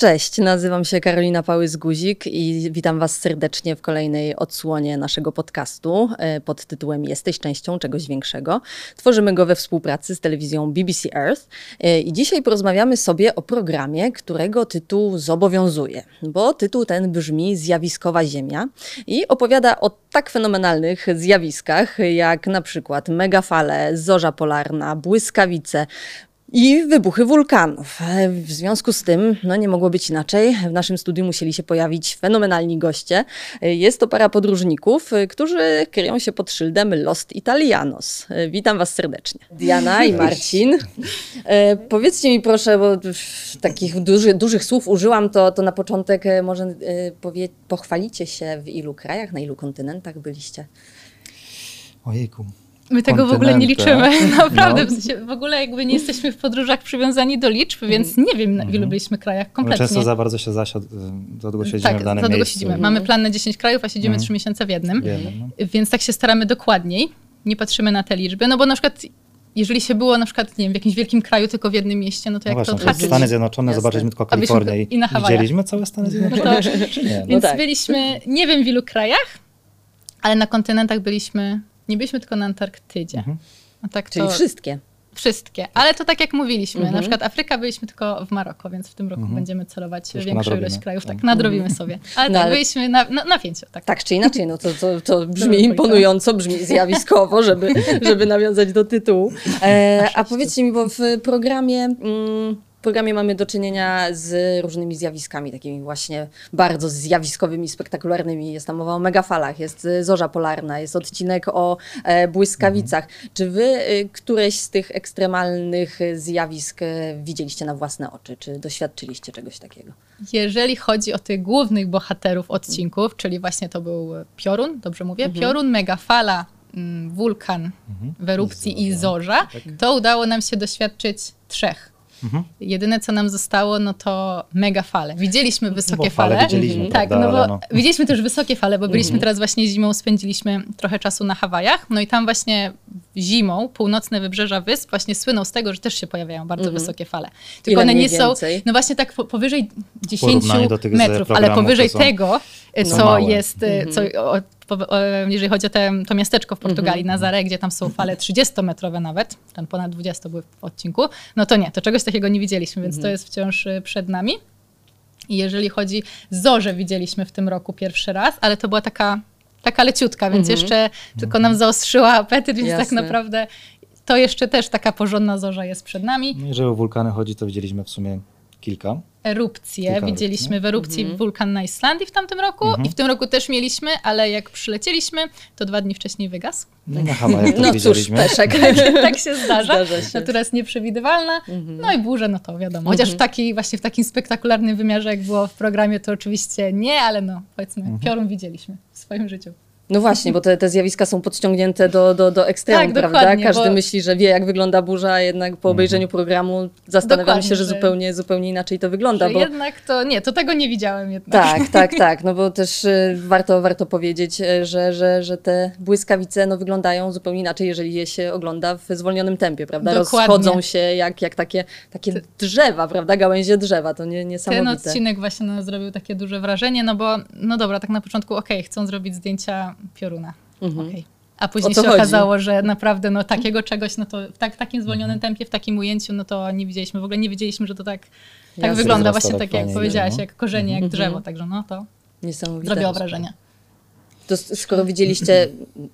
Cześć, nazywam się Karolina Pałyz-Guzik i witam Was serdecznie w kolejnej odsłonie naszego podcastu e, pod tytułem Jesteś częścią czegoś większego. Tworzymy go we współpracy z telewizją BBC Earth e, i dzisiaj porozmawiamy sobie o programie, którego tytuł zobowiązuje, bo tytuł ten brzmi Zjawiskowa Ziemia i opowiada o tak fenomenalnych zjawiskach jak na przykład megafale, zorza polarna, błyskawice, i wybuchy wulkanów. W związku z tym, no nie mogło być inaczej. W naszym studiu musieli się pojawić fenomenalni goście. Jest to para podróżników, którzy kryją się pod szyldem Lost Italianos. Witam Was serdecznie. Diana i Marcin. E, powiedzcie mi proszę, bo takich duży, dużych słów użyłam, to, to na początek e, może e, powie, pochwalicie się w ilu krajach, na ilu kontynentach byliście? Ojejku, My tego w ogóle nie liczymy, naprawdę. No. W, sensie w ogóle jakby nie jesteśmy w podróżach przywiązani do liczb, więc nie wiem, na ilu mhm. byliśmy krajach kompletnie. My często za bardzo się zasiad, za długo siedzimy tak, w danym za długo miejscu. siedzimy. Mamy plan na 10 krajów, a siedzimy mhm. 3 miesiące w jednym, no. więc tak się staramy dokładniej. Nie patrzymy na te liczby, no bo na przykład jeżeli się było na przykład, nie wiem, w jakimś wielkim kraju, tylko w jednym mieście, no to jak no właśnie, to odhaczyć? Stany Zjednoczone, Jasne. zobaczyliśmy tylko Kalifornię i, i na Widzieliśmy całe Stany Zjednoczone? No to, nie, no więc tak. byliśmy, nie wiem w ilu krajach, ale na kontynentach byliśmy, nie byliśmy tylko na Antarktydzie. Mhm. No tak Czyli to... wszystkie. Wszystkie, ale to tak jak mówiliśmy, mhm. na przykład Afryka byliśmy tylko w Maroko, więc w tym roku mhm. będziemy celować Troszkę większą nadrobimy. ilość krajów, tak, tak nadrobimy sobie. Ale no, tak, byliśmy na, na, na pięciu. Tak. tak czy inaczej, no to, to, to brzmi imponująco, brzmi zjawiskowo, żeby, żeby nawiązać do tytułu. E, a powiedzcie mi, bo w programie... Mm, programie mamy do czynienia z różnymi zjawiskami, takimi właśnie bardzo zjawiskowymi, spektakularnymi. Jest tam mowa o megafalach, jest zorza polarna, jest odcinek o e, błyskawicach. Mhm. Czy wy y, któreś z tych ekstremalnych zjawisk e, widzieliście na własne oczy? Czy doświadczyliście czegoś takiego? Jeżeli chodzi o tych głównych bohaterów odcinków, czyli właśnie to był piorun, dobrze mówię? Mhm. Piorun, megafala, mm, wulkan mhm. w erupcji i zorza, tak. to udało nam się doświadczyć trzech Mhm. Jedyne, co nam zostało, no to mega fale. Widzieliśmy wysokie no fale. fale. Widzieliśmy, mhm. Tak, no bo no. widzieliśmy też wysokie fale, bo byliśmy mhm. teraz właśnie zimą, spędziliśmy trochę czasu na Hawajach. No i tam właśnie zimą północne wybrzeża wysp właśnie słyną z tego, że też się pojawiają bardzo mhm. wysokie fale. Tylko Ile one nie są, no właśnie tak powyżej 10 metrów, ale powyżej tego, co jest, mhm. co, jeżeli chodzi o te, to miasteczko w Portugalii, mhm. Nazaré, gdzie tam są fale 30-metrowe nawet, tam ponad 20 były w odcinku, no to nie, to czegoś takiego nie widzieliśmy, więc to mhm. jest wciąż y, przed nami. I jeżeli chodzi, zorze widzieliśmy w tym roku pierwszy raz, ale to była taka, taka leciutka, więc mhm. jeszcze tylko nam zaostrzyła apetyt, więc tak Jasne. tak naprawdę to jeszcze też taka porządna zorza jest przed nami. Jeżeli o wulkany chodzi, to widzieliśmy w sumie kilka erupcje. Kilka Widzieliśmy erupcji, w erupcji mhm. wulkan na Islandii w tamtym roku mhm. i w tym roku też mieliśmy, ale jak przylecieliśmy, to dwa dni wcześniej wygasł. No, na Hawajach no cóż, peszek. tak, tak się zdarza. zdarza się. Natura jest nieprzewidywalna. Mhm. No i burze, no to wiadomo. Chociaż w, mhm. taki, właśnie w takim spektakularnym wymiarze, jak było w programie, to oczywiście nie, ale no powiedzmy, mhm. piorun widzieliśmy w swoim życiu. No właśnie, bo te, te zjawiska są podciągnięte do, do, do ekstremum, tak, prawda? Każdy bo... myśli, że wie, jak wygląda burza, a jednak po obejrzeniu mhm. programu zastanawiam się, że, że, zupełnie, zupełnie inaczej to wygląda. Bo... Jednak to nie, to tego nie widziałem jednak. Tak, tak, tak. No bo też y, warto, warto powiedzieć, y, że, że, że te błyskawice no, wyglądają zupełnie inaczej, jeżeli je się ogląda w zwolnionym tempie, prawda? Dokładnie. Rozchodzą się jak, jak takie, takie drzewa, prawda? Gałęzie drzewa, to nie, niesamowite. Ten odcinek właśnie no, zrobił takie duże wrażenie, no bo no dobra, tak na początku okej, okay, chcą zrobić zdjęcia pioruna. Mhm. Okay. A później się chodzi? okazało, że naprawdę no, takiego czegoś, no to w tak, takim zwolnionym mhm. tempie, w takim ujęciu, no to nie widzieliśmy, w ogóle nie wiedzieliśmy, że to tak, tak wygląda, właśnie tak jak powiedziałaś, no. jak korzenie, jak mhm. drzewo, także no to zrobiło wrażenie. To skoro widzieliście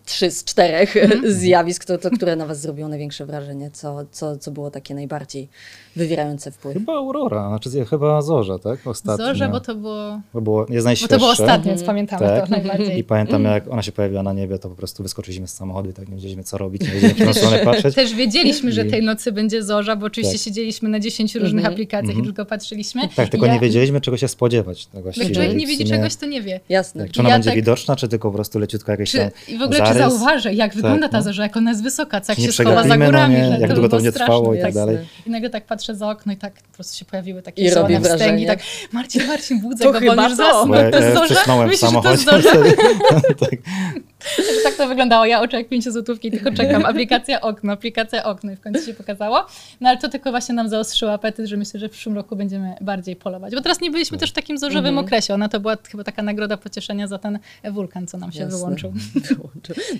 trzy z czterech mm. zjawisk, to, to które na was zrobiło największe wrażenie? Co, co, co było takie najbardziej wywierające wpływ? Chyba Aurora, znaczy chyba Zorza, tak? Ostatnio. Zorza, bo to było... Bo, było, jest najświeższe. Bo to było ostatnie, więc pamiętamy tak. to najbardziej. I pamiętam, jak ona się pojawiła na niebie, to po prostu wyskoczyliśmy z samochodu i tak nie wiedzieliśmy, co robić, nie wiedzieliśmy, stronę patrzeć. Też wiedzieliśmy, że tej nocy będzie Zorza, bo oczywiście tak. siedzieliśmy na 10 różnych aplikacjach mm -hmm. i mhm. tylko patrzyliśmy. Tak, tylko ja... nie wiedzieliśmy, czego się spodziewać. Tak Jak człowiek nie widzi czegoś, to nie wie. Jasne. Tak, czy ona ja będzie tak... widoczna, czy tylko tylko po prostu leciutko jakieś czy, tam I w ogóle zarys. czy zauważę, jak tak, wygląda ta no. zorza, jak ona jest wysoka, co jak nie się schowa za no górami. nie, jak długo to będzie trwało i tak dalej. I nagle tak patrzę za okno i tak po prostu się pojawiły takie I zielone wstęgi i tak Marcin, Marcin, budzę to go, bo on już zasnął. Ja, ja, ja przysnąłem w samochodzie. tak. tak to wyglądało. Ja oczek 5 złotówki, tylko czekam. Aplikacja okno, aplikacja okno i w końcu się pokazało. No ale to tylko właśnie nam zaostrzyło apetyt, że myślę, że w przyszłym roku będziemy bardziej polować. Bo teraz nie byliśmy też w takim zorzowym mm -hmm. okresie. Ona to była chyba taka nagroda pocieszenia za ten wulkan, co nam się Jasne. wyłączył.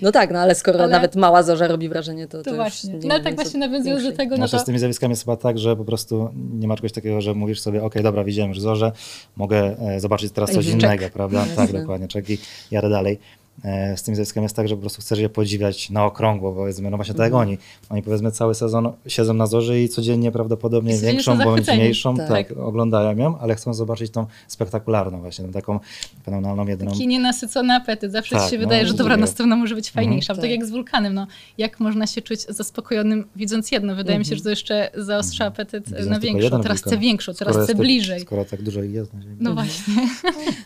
No tak, no ale skoro ale... nawet mała zorza robi wrażenie, to, to, to właśnie. no ale tak właśnie nawiązując do tego, no to... z tymi zjawiskami jest chyba tak, że po prostu nie ma czegoś takiego, że mówisz sobie, ok, dobra, widziałem już zorzę, mogę e, zobaczyć teraz coś innego, prawda? Tak, dokładnie, czek i jadę dalej. E, z tym zjawiskiem jest tak, że po prostu chcesz je podziwiać na okrągło, powiedzmy, no właśnie tak jak mhm. oni. Oni powiedzmy cały sezon siedzą na zorze i codziennie prawdopodobnie większą bądź mniejszą tak. tak. oglądają ją, ale chcą zobaczyć tą spektakularną właśnie, tą taką fenomenalną jedyną. Taki nienasycony apetyt. Zawsze tak, się no, wydaje, że dobra, następna może być fajniejsza. Mhm. Tak. tak jak z wulkanem, no jak można się czuć zaspokojonym widząc jedno? Wydaje mi się, że to jeszcze zaostrza mhm. apetyt Widząc na większą. Teraz chcę większą, teraz chcę bliżej. Skoro tak dużo jest na ziemi. No właśnie.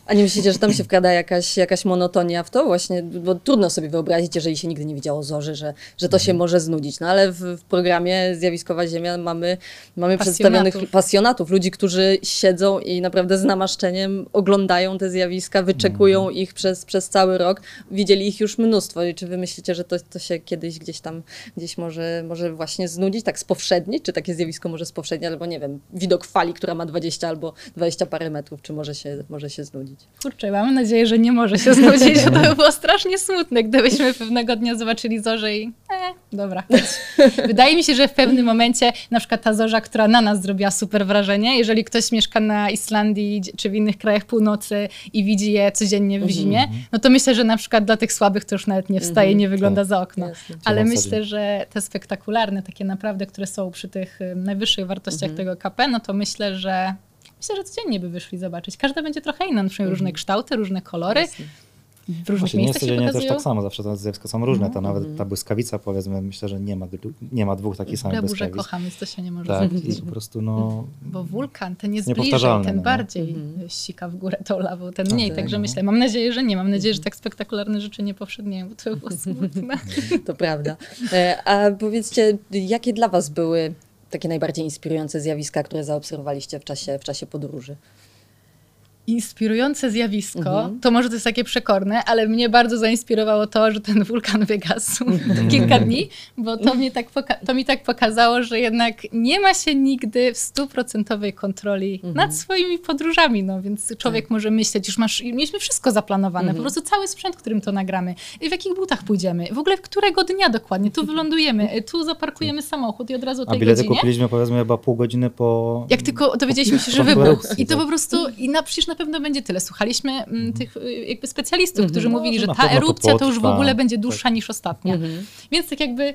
A nie myślicie, że tam się wkrada jakaś, jakaś monotonia w to właśnie, bo trudno sobie wyobrazić, jeżeli się nigdy nie widziało zorzy, że, że to się mhm. może znudzić. No ale w, w programie Zjawiskowa Ziemia mamy, mamy przedstawionych pasjonatów, ludzi, którzy siedzą i naprawdę z namaszczeniem oglądają te zjawiska, wyczekują mm. ich przez, przez cały rok. Widzieli ich już mnóstwo. I czy wy myślicie, że to, to się kiedyś gdzieś tam, gdzieś może, może właśnie znudzić, tak spowszednić? Czy takie zjawisko może spowszednić, albo nie wiem, widok fali, która ma 20 albo 20 parę metrów, czy może się, może się znudzić? Kurczę, mam nadzieję, że nie może się znudzić, to by było strasznie smutne, gdybyśmy pewnego dnia zobaczyli zorzę i e, dobra. Wydaje mi się, że w pewnym momencie na przykład ta zorza, która na nas zrobiła super wrażenie, jeżeli ktoś mieszka na Islandii czy w innych krajach północy i widzi je codziennie w mhm. zimie, no to myślę, że na przykład dla tych słabych to już nawet nie wstaje, nie mhm. wygląda za okno. Ale myślę, że te spektakularne, takie naprawdę, które są przy tych najwyższych wartościach mhm. tego KP, no to myślę, że myślę, że codziennie by wyszli zobaczyć. Każda będzie trochę inna, na przykład różne kształty, różne kolory. Jasne w różnych Właśnie, miejscach nie jest codziennie też tak samo, zawsze te zjawiska są różne, no. to nawet ta błyskawica powiedzmy, myślę, że nie ma, nie ma dwóch takich samych błyskawic. Ja kocham, więc to się nie może tak, zmienić. po prostu no... Bo wulkan, ten jest bliżej, ten no. bardziej mhm. sika w górę tą lawą, ten mniej, także no. myślę, mam nadzieję, że nie, mam nadzieję, że tak spektakularne rzeczy nie powszednieją, bo to by było smutne. to prawda. E, a powiedzcie, jakie dla was były takie najbardziej inspirujące zjawiska, które zaobserwowaliście w czasie, w czasie podróży? Inspirujące zjawisko, mhm. to może to jest takie przekorne, ale mnie bardzo zainspirowało to, że ten wulkan wygasł mhm. kilka dni, bo to, mnie tak to mi tak pokazało, że jednak nie ma się nigdy w stuprocentowej kontroli mhm. nad swoimi podróżami, no więc człowiek tak. może myśleć, już masz, mieliśmy wszystko zaplanowane, po mhm. prostu cały sprzęt, którym to nagramy, w jakich butach pójdziemy, w ogóle którego dnia dokładnie, tu wylądujemy, tu zaparkujemy samochód i od razu o tej A bilety godzinie. kupiliśmy powiedzmy chyba pół godziny po... Jak tylko dowiedzieliśmy się, że wybuchł i to po prostu, i na, przecież na pewno będzie tyle. Słuchaliśmy mm, tych y, jakby specjalistów, którzy mhm. mówili, no, że ta erupcja to, to, już w ogóle będzie tak. dłuższa tak. niż ostatnia. Mhm. Więc tak jakby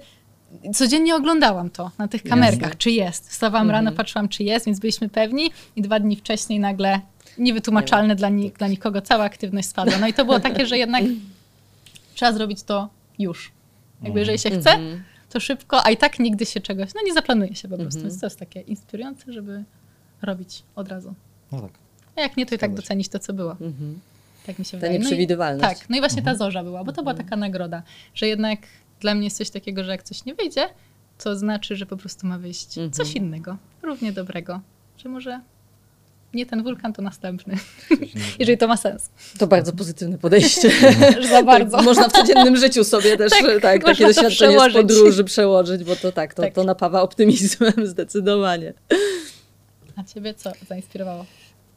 codziennie oglądałam to na tych kamerkach, czy jest. Wstawałam rano, mhm. patrzyłam, czy jest, więc byliśmy pewni i dwa dni wcześniej nagle niewytłumaczalne dla, ni dla nikogo, cała aktywność spadła. No i to było takie, że jednak trzeba zrobić to już. Jakby jeżeli się chce, to szybko, a i tak nigdy się czegoś, no nie zaplanuje się po prostu. Więc to jest takie inspirujące, żeby robić od razu. No tak. A jak nie, to i tak docenić to, co było. Mhm. Tak mi się ta wydaje. nieprzewidywalność. No i, tak, no i właśnie mhm. ta zorza była, bo to była mhm. taka nagroda, że jednak dla mnie jest coś takiego, że jak coś nie wyjdzie, to znaczy, że po prostu ma wyjść mhm. coś innego, równie dobrego, że może nie ten wulkan, to następny. Jeżeli to ma sens. To bardzo pozytywne podejście. Za bardzo. Tak, można w codziennym życiu sobie też tak, tak takie doświadczenie z podróży przełożyć, bo to tak, to, tak. to napawa optymizmem zdecydowanie. A ciebie co zainspirowało?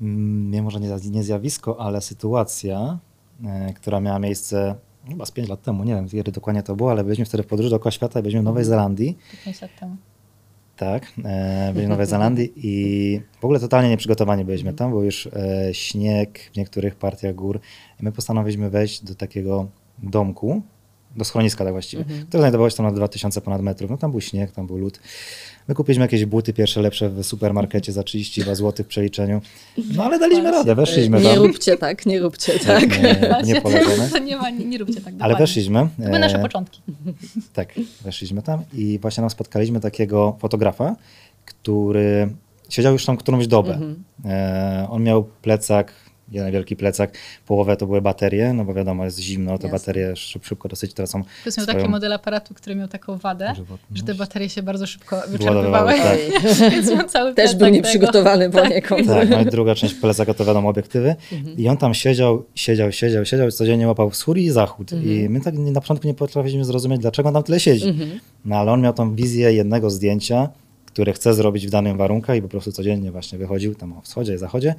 Mm, nie może nie, nie zjawisko, ale sytuacja, e, która miała miejsce chyba z 5 lat temu, nie wiem kiedy dokładnie to było, ale byliśmy wtedy w podróży dookoła świata, byliśmy w Nowej mhm. Zelandii. 5 lat temu. Tak, e, byliśmy w Nowej Zelandii i w ogóle totalnie nieprzygotowani byliśmy tam, był już e, śnieg w niektórych partiach gór i my postanowiliśmy wejść do takiego domku, do schroniska tak właściwie, mhm. które znajdowało się tam na 2000 ponad metrów. No tam był śnieg, tam był lód. My kupiliśmy jakieś buty pierwsze lepsze w supermarkecie za 32 zł w przeliczeniu. No ale daliśmy radę, weszliśmy tam. Nie róbcie tak, nie róbcie tak. tak. Nie, nie polecamy. To nie, ma, nie, nie róbcie tak. Dokładnie. Ale weszliśmy. To były nasze e, początki. Tak, weszliśmy tam i właśnie nam spotkaliśmy takiego fotografa, który siedział już tam którąś dobę. Mhm. E, on miał plecak jeden wielki plecak, połowę to były baterie, no bo wiadomo, jest zimno, te Jasne. baterie szybko dosyć tracą miał swoją... taki model aparatu, który miał taką wadę, że te baterie się bardzo szybko wyczerpywały. Tak. Więc miał cały Też był nieprzygotowany tak. poniekąd. Tak, no i druga część plecaka to wiadomo obiektywy mhm. i on tam siedział, siedział, siedział, siedział, codziennie łapał wschód i zachód mhm. i my tak na początku nie potrafiliśmy zrozumieć, dlaczego on tam tyle siedzi. Mhm. No ale on miał tą wizję jednego zdjęcia, które chce zrobić w danym warunkach i po prostu codziennie właśnie wychodził tam o wschodzie i zachodzie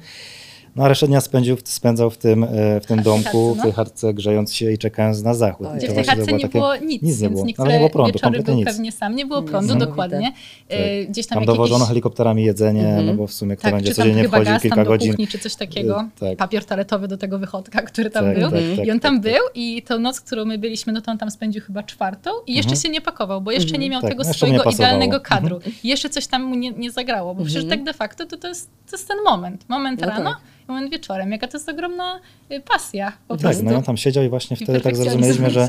no a resztę dnia spędził, spędzał w tym, e, w tym domku, w tej chatce, grzejąc się i czekając na zachód. Gdzie w tej chatce nie było nic, nic nie było. niektóre nie było prądu, wieczory był nic. pewnie sam, nie było prądu, dokładnie. Tak. E, gdzieś tam, tam dowożono jakieś... helikopterami jedzenie, mm -hmm. no bo w sumie kto tak, będzie codziennie wchodził kilka godzin. Kuchni, czy coś takiego, tak. papier toaletowy do tego wychodka, który tam tak, był. Tak, tak, I on tam był i tą noc, którą my byliśmy, no to on tam spędził chyba czwartą i jeszcze mhm. się nie pakował, bo jeszcze nie mhm. miał tego swojego idealnego kadru. I jeszcze coś tam mu nie zagrało, bo przecież tak de facto to jest ten moment, moment no rano moment wieczorem. Jaka to jest ogromna y, pasja po tak, prostu. no ja tam siedział i właśnie wtedy tak zrozumieliśmy, że,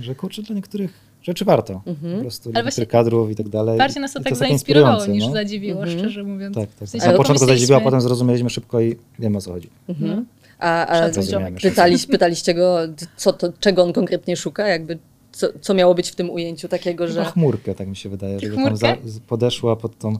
że kurczę, dla niektórych rzeczy warto. Mhm. Po prostu dla niektórych kadrów i tak dalej. Bardziej nas to, tak zainspirowało niż no? zadziwiło, mhm. szczerze mówiąc. Tak, tak. W sensie, Na początku zadziwiło, a potem zrozumieliśmy szybko i wiemy o co chodzi. Mhm. No. A, a pytaliście, pytaliście go, co to, czego on konkretnie szuka? Jakby co, co miało być w tym ujęciu takiego, że... chmurkę, tak mi się wydaje, że tam za, podeszła pod tą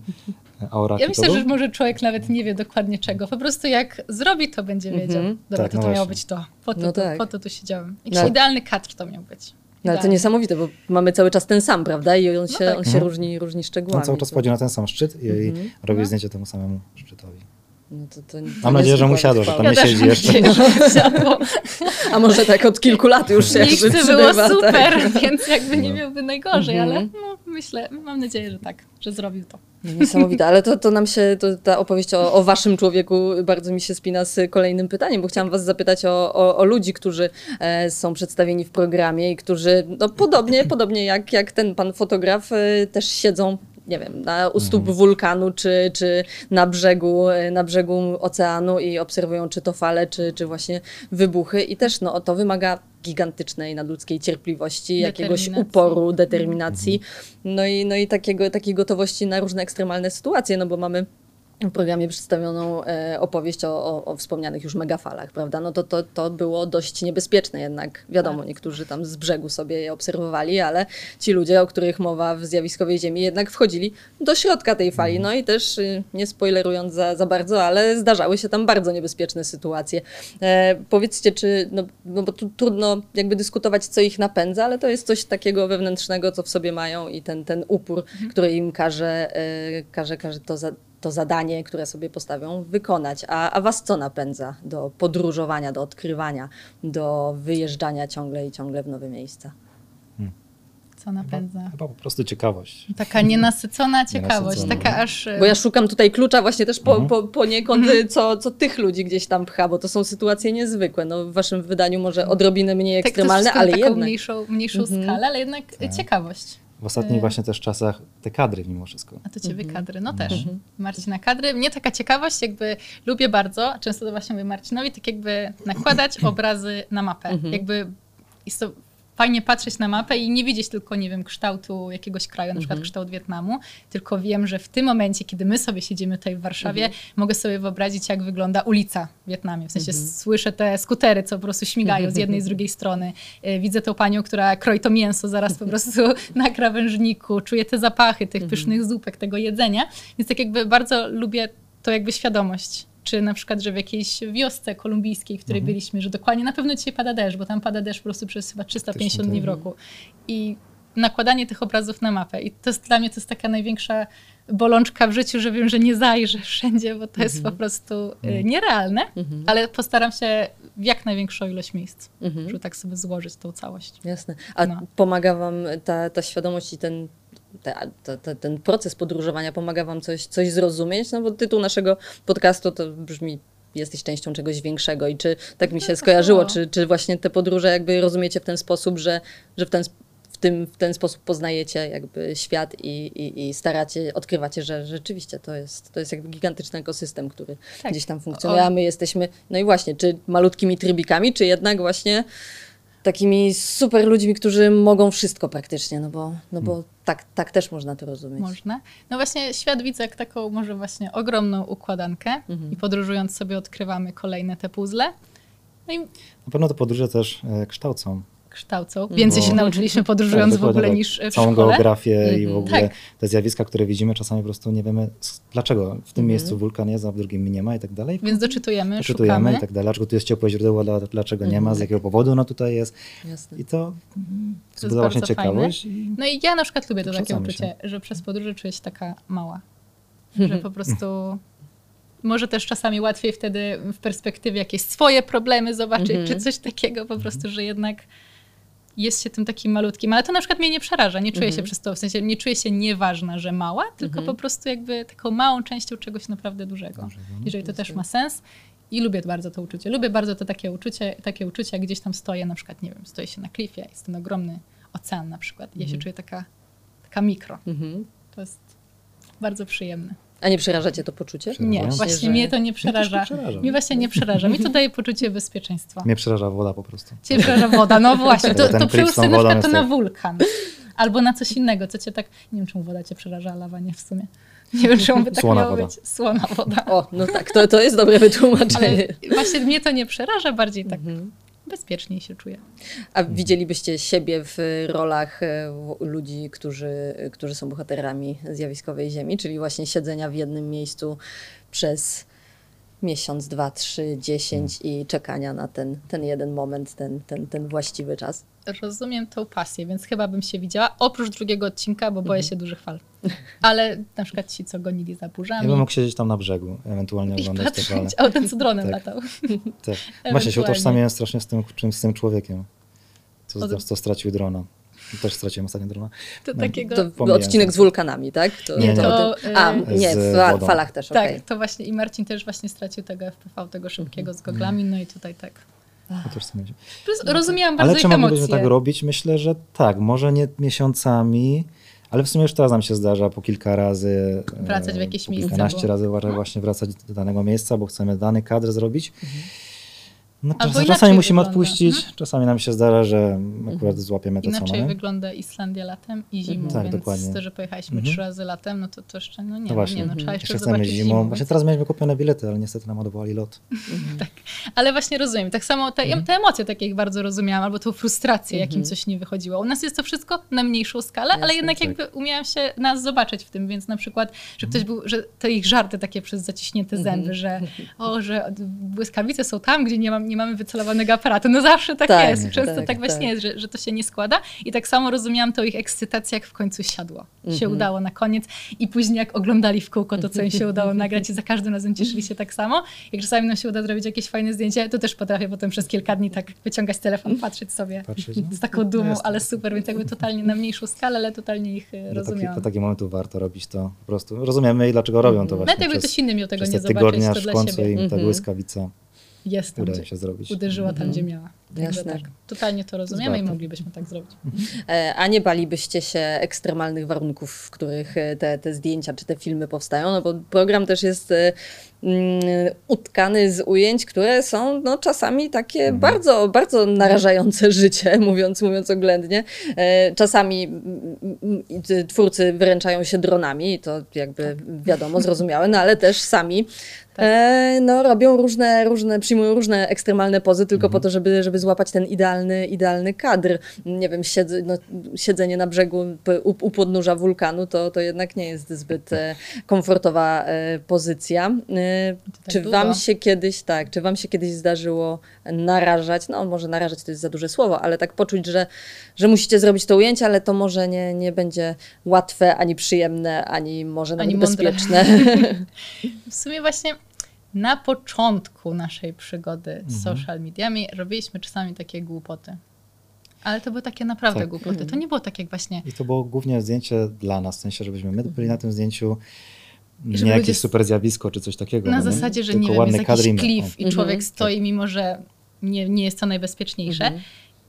auraki. Ja myślę, że może człowiek nawet nie wie dokładnie czego. Po prostu jak zrobi, to będzie wiedział. Mm -hmm. Dobra, tak, to, no to miało być to. Po to, no to, tak. po to tu siedziałem. Jakiś no. idealny kadr to miał być. No ale to niesamowite, bo mamy cały czas ten sam, prawda? I on no się, tak. on się mhm. różni, różni szczegółami. On cały czas wchodzi na ten sam szczyt i, -hmm. robi no. zdjęcie temu samemu szczytowi. No to, to, to Mam nadzieję, że mu siadło, że tam ja nie siedzi jeszcze. A może tak od kilku lat już się jakby było tak. super, tak. więc jakby nie no. miałby najgorzej, -hmm. ale no, myślę, mam nadzieję, że tak, że zrobił to. Niesamowite, ale to, to nam się, to, ta opowieść o, o waszym człowieku bardzo mi się spina z kolejnym pytaniem, bo chciałam was zapytać o, o, o ludzi, którzy e, są przedstawieni w programie i którzy no, podobnie, podobnie jak, jak ten pan fotograf e, też siedzą nie wiem, na, u stóp mhm. wulkanu, czy, czy na, brzegu, na brzegu oceanu i obserwują czy to fale, czy, czy właśnie wybuchy. I też no, to wymaga gigantycznej nadludzkiej cierpliwości, jakiegoś uporu, determinacji, mhm. no i, no i takiego, takiej gotowości na różne ekstremalne sytuacje, no bo mamy w programie przedstawioną e, opowieść o, o, o, wspomnianych już megafalach, prawda? No to, to, to było dość niebezpieczne jednak. Wiadomo, tak. niektórzy tam z brzegu sobie je obserwowali, ale ci ludzie, o których mowa w zjawiskowej Ziemi, jednak wchodzili do środka tej fali. Mhm. No i też, y, nie spoilerując za, za bardzo, ale zdarzały się tam bardzo niebezpieczne sytuacje. E, powiedzcie, czy, no, no bo tu trudno jakby dyskutować, co ich napędza, ale to jest coś takiego wewnętrznego, co w sobie mają i ten, ten upór, mhm. który im każe, e, każe, każe to za, to zadanie, które sobie postawią, wykonać. A, a was co napędza do podróżowania, do odkrywania, do wyjeżdżania ciągle i ciągle w nowe miejsca? Hmm. Co napędza? Chyba, chyba, po prostu ciekawość. Taka nienasycona ciekawość, nienasycona. taka aż... Bo ja szukam tutaj klucza właśnie też po, mhm. po, poniekąd, mhm. co, co tych ludzi gdzieś tam pcha, bo to są sytuacje niezwykłe. No, w waszym wydaniu może odrobinę mniej tak, ekstremalne, ale taką jednak. mniejszą, mniejszą mhm. skalę, ale jednak tak. ciekawość. W ostatnich e. właśnie też czasach te kadry mimo wszystko. A to ciebie mhm. kadry, no też. Mhm. Marcina kadry. Mnie taka ciekawość, jakby lubię bardzo, często to właśnie mówię Marcinowi, tak jakby nakładać obrazy na mapę. Mhm. Jakby jest to fajnie patrzeć na mapę i nie widzieć tylko, nie wiem, kształtu jakiegoś kraju, na przykład mhm. kształt Wietnamu, tylko wiem, że w tym momencie, kiedy my sobie siedzimy tutaj w Warszawie, mhm. mogę sobie wyobrazić, jak wygląda ulica w Wietnamie. W sensie mhm. słyszę te skutery, co po prostu śmigają z jednej i z drugiej strony. E, widzę tą panią, która kroi to mięso zaraz po prostu na krawężniku, czuję te zapachy tych pysznych zupek, tego jedzenia. Więc tak jakby bardzo lubię to jakby świadomość czy na przykład, że w jakiejś wiosce kolumbijskiej, w której mhm. byliśmy, że dokładnie na pewno dzisiaj pada deszcz, bo tam pada deszcz po prostu przez chyba 350 dni w roku. I nakładanie tych obrazów na mapę. I to jest dla mnie to jest taka największa bolączka w życiu, że wiem, że nie zajrzę wszędzie, bo to jest mhm. po prostu y, mhm. nierealne, mhm. ale postaram się w jak największą ilość miejsc, żeby tak sobie złożyć tą całość. Jasne. A no. pomaga wam ta, ta świadomość i ten te, te, ten proces podróżowania pomaga Wam coś, coś zrozumieć? No bo tytuł naszego podcastu to brzmi jesteś częścią czegoś większego i czy tak mi się skojarzyło, czy, czy właśnie te podróże jakby rozumiecie w ten sposób, że, że w ten w, tym, w ten sposób poznajecie jakby świat i, i, i staracie, odkrywacie, że rzeczywiście to jest, to jest jakby gigantyczny ekosystem, który tak. gdzieś tam funkcjonuje, a my jesteśmy, no i właśnie, czy malutkimi trybikami, czy jednak właśnie takimi super ludźmi, którzy mogą wszystko praktycznie, no bo, no bo tak, tak też można to rozumieć. Można. No właśnie świat widzę jak taką może właśnie ogromną układankę mhm. i podróżując sobie odkrywamy kolejne te puzzle. No i... Na pewno te podróże też e, kształcą kształcą. Więcej się nauczyliśmy podróżując tak, w ogóle tak. niż w Całą szkole. geografię mm -hmm. i w mhm. ogóle tak. te zjawiska, które widzimy, czasami po prostu nie wiemy dlaczego w tym mm -hmm. miejscu wulkan jest, a w drugim nie ma i tak dalej. Więc doczytujemy, Doczytujemy szukamy. i tak dalej. Dlaczego tu jest ciepłe źródło, dlaczego mm -hmm. nie ma, z mhm. jakiego powodu ono tutaj jest. Jasne. I to wzbudza właśnie ciekawość. I no i ja na przykład lubię to takie uczucie, że przez podróże czuję się taka mała. Że po prostu może też czasami łatwiej wtedy w perspektywie jakieś swoje problemy zobaczyć, mm -hmm. czy coś takiego po prostu, że jednak jest się tym takim malutkim, ale to na przykład mnie nie przeraża, nie czuję mhm. się przez to, w sensie nie czuję się nieważna, że mała, tylko mhm. po prostu jakby taką małą częścią czegoś naprawdę dużego, Dobrze, no, jeżeli to też ma sens. I lubię bardzo to uczucie. Lubię bardzo to takie uczucie, takie uczucie, jak gdzieś tam stoję, na przykład, nie wiem, stoję się na klifie, jest ten ogromny ocean na przykład. Ja się mhm. czuję taka, taka mikro. To jest bardzo przyjemne. A nie przeraża cię to poczucie? Nie, właśnie, właśnie że... mnie to nie przeraża. Mnie, mnie właśnie nie przeraża. Mi to daje poczucie bezpieczeństwa. Mnie przeraża woda po prostu. Cię przeraża woda, no właśnie. To, to przełóż sobie na przykład to na wulkan. Albo na coś innego, co cię tak... Nie wiem, czemu woda cię przeraża, a lawa nie w sumie. Nie wiem, czemu by tak Słona miało woda. być. Słona woda. O, no tak, to, to jest dobre wytłumaczenie. Ale właśnie mnie to nie przeraża, bardziej tak mhm bezpieczniej się czuję. A widzielibyście siebie w rolach e, ludzi, którzy, którzy są bohaterami zjawiskowej Ziemi, czyli właśnie siedzenia w jednym miejscu przez miesiąc, dwa, trzy, dziesięć hmm. i czekania na ten, ten jeden moment, ten, ten, ten właściwy czas? Rozumiem tą pasję, więc chyba bym się widziała. Oprócz drugiego odcinka, bo boję mhm. się dużych fal. Ale na przykład ci, co gonili za burzami. Ja bym mógł siedzieć tam na brzegu, ewentualnie oglądać te fale. A ten co dronem tak. latał. Tak. Właśnie się utożsamiałem strasznie z tym, z tym człowiekiem, co, Od... co stracił drona. Też straciłem ostatnio drona. To no, takiego... To odcinek z wulkanami, tak? To, nie, to, to, a, nie, w falach też, Tak, okay. to właśnie i Marcin też właśnie stracił tego FPV, tego szybkiego z goglami, no i tutaj tak Plus rozumiałam bardzo Ale czy moglibyśmy tak robić? Myślę, że tak. Może nie miesiącami, ale w sumie już teraz nam się zdarza po kilka razy. Wracać w jakieś miejsce. Kilkanaście bo... razy właśnie wracać do danego miejsca, bo chcemy dany kadr zrobić. Mhm. No, czas, czasami musimy wygląda. odpuścić, hmm? czasami nam się zdarza, że akurat mhm. złapiemy to Inaczej samo. Inaczej wygląda Islandia latem i zimą, mhm. tak, więc dokładnie. to, że pojechaliśmy mhm. trzy razy latem, no to, to jeszcze, no nie, no właśnie. No, nie no, trzeba jeszcze zobaczyć zimą. zimą. Właśnie teraz mieliśmy kupione bilety, ale niestety nam odwołali lot. tak, ale właśnie rozumiem. Tak samo te, te emocje takie bardzo rozumiałam, albo tą frustrację, jakim coś nie wychodziło. U nas jest to wszystko na mniejszą skalę, Jasne, ale jednak tak. jakby umiałam się nas zobaczyć w tym, więc na przykład, że ktoś był, że te ich żarty takie przez zaciśnięte zęby, że o, że błyskawice są tam, gdzie nie, mam, nie mamy wycelowanego aparatu. No zawsze tak, tak jest. Często tak, tak właśnie tak. jest, że, że to się nie składa. I tak samo rozumiałam to ich ekscytację, jak w końcu siadło. Mhm. Się udało na koniec. I później jak oglądali w kółko to, co im się udało nagrać i za każdym razem cieszyli się tak samo. Jak czasami nam się uda zrobić jakieś fajne zdjęcie, to też potrafię potem przez kilka dni tak wyciągać telefon, patrzeć sobie patrzeć, no. z taką dumą, no, ale super, więc jakby totalnie na mniejszą skalę, ale totalnie ich e, rozumiałam. Do, takich momentów warto robić to po prostu. Rozumiemy i dlaczego robią to właśnie. Nawet jakby ktoś inny miał tego nie zobaczyć, to dla siebie. im ta mhm. błyskawica jest tam, Udaje się zrobić. uderzyła tam, gdzie mhm. miała. Także tak, totalnie to rozumiemy i moglibyśmy tak zrobić. E, a nie balibyście się ekstremalnych warunków, w których e, te, te zdjęcia czy te filmy powstają? No bo program też jest e, mm, utkany z ujęć, które są no, czasami takie mhm. bardzo, bardzo narażające życie, mówiąc, mówiąc oględnie. Czasami twórcy wyręczają się dronami, to jakby wiadomo, zrozumiałe, no ale też sami tak. no, robią różne, różne, przyjmują różne ekstremalne pozy tylko mhm. po to, żeby, żeby złapać ten idealny, idealny kadr. Nie wiem, siedz, no, siedzenie na brzegu u, u podnóża wulkanu to, to jednak nie jest zbyt e, komfortowa e, pozycja. E, tak czy wam się kiedyś, tak, czy wam się kiedyś zdarzyło narażać, no może narażać to jest za duże słowo, ale tak poczuć, że, że musicie zrobić to ujęcie, ale to może nie, nie będzie łatwe, ani przyjemne, ani może nawet ani bezpieczne. w sumie właśnie na początku naszej przygody z mhm. social mediami robiliśmy czasami takie głupoty. Ale to były takie naprawdę tak. głupoty. To nie było tak jak właśnie. I to było głównie zdjęcie dla nas, w sensie, żebyśmy my byli na tym zdjęciu. Nie jakieś super zjawisko czy coś takiego. Na no zasadzie, że nie wiem, jest jakiś klif i mhm. człowiek stoi, tak. mimo że nie, nie jest to najbezpieczniejsze. Mhm.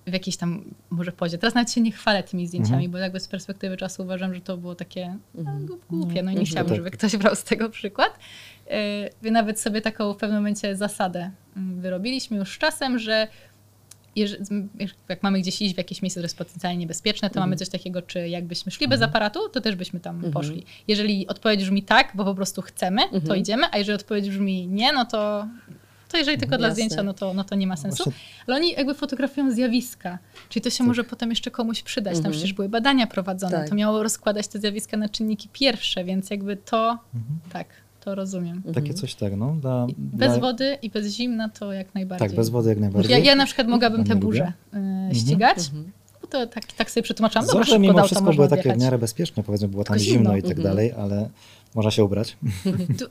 W jakiejś tam może pozie. Teraz nawet się nie chwalę tymi zdjęciami, mhm. bo jakby z perspektywy czasu uważam, że to było takie no, głupie. No i nie chciałabym, żeby ktoś brał z tego przykład. Wy nawet sobie taką w pewnym momencie zasadę mm, wyrobiliśmy już z czasem, że jak mamy gdzieś iść w jakieś miejsce, które jest potencjalnie niebezpieczne, to mhm. mamy coś takiego, czy jakbyśmy szli bez mhm. aparatu, to też byśmy tam mhm. poszli. Jeżeli odpowiedź brzmi tak, bo po prostu chcemy, to mhm. idziemy, a jeżeli odpowiedź brzmi nie, no to to jeżeli tylko dla zdjęcia, no to, no to nie ma sensu. Właśnie. Ale oni jakby fotografują zjawiska, czyli to się tak. może potem jeszcze komuś przydać. Tam mhm. przecież były badania prowadzone, tak. to miało rozkładać te zjawiska na czynniki pierwsze, więc jakby to, mhm. tak, to rozumiem. Takie mhm. coś tak, no. Dla, bez dla... wody i bez zimna to jak najbardziej. Tak, bez wody jak najbardziej. Ja, ja na przykład mogłabym te burze y, ścigać. Mhm. To tak, tak sobie przetłumaczam. Dobra, Zawsze mimo wszystko były takie w miarę bezpieczne, powiedzmy, było tam zimno, zimno i tak dalej, ale można się ubrać. Du,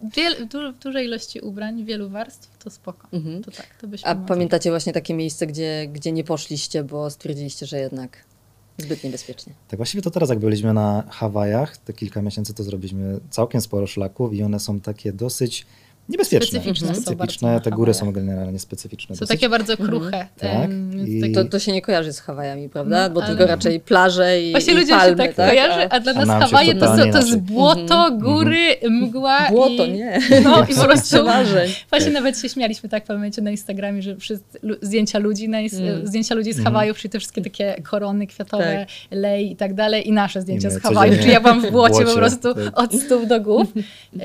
du, dużej ilości ubrań, wielu warstw, to spoko. Mhm. To tak, to A pamiętacie właśnie takie miejsce, gdzie, gdzie nie poszliście, bo stwierdziliście, że jednak zbyt niebezpiecznie? Tak właściwie to teraz jak byliśmy na Hawajach, te kilka miesięcy to zrobiliśmy całkiem sporo szlaków i one są takie dosyć niebezpieczne. Specyficzne. specyficzne. Te góry są generalnie specyficzne. Są dosyć. takie bardzo kruche. Tak. I... To, to się nie kojarzy z Hawajami, prawda? Bo Ale... tylko raczej plaże i Właśnie i ludzie palmy, się tak, tak? kojarzy, a dla nas a Hawaje to, to, to jest błoto, mhm. góry, mgła Błoto, i... nie. No i po prostu. Właśnie nawet się śmialiśmy tak, pamiętacie na Instagramie, że wszyscy, zdjęcia ludzi, na, mm. zdjęcia ludzi z mhm. Hawajów, czyli te wszystkie takie korony kwiatowe, tak. lej i tak dalej i nasze zdjęcia z Hawajów, czyli ja byłam w błocie po prostu tak. od stóp do głów.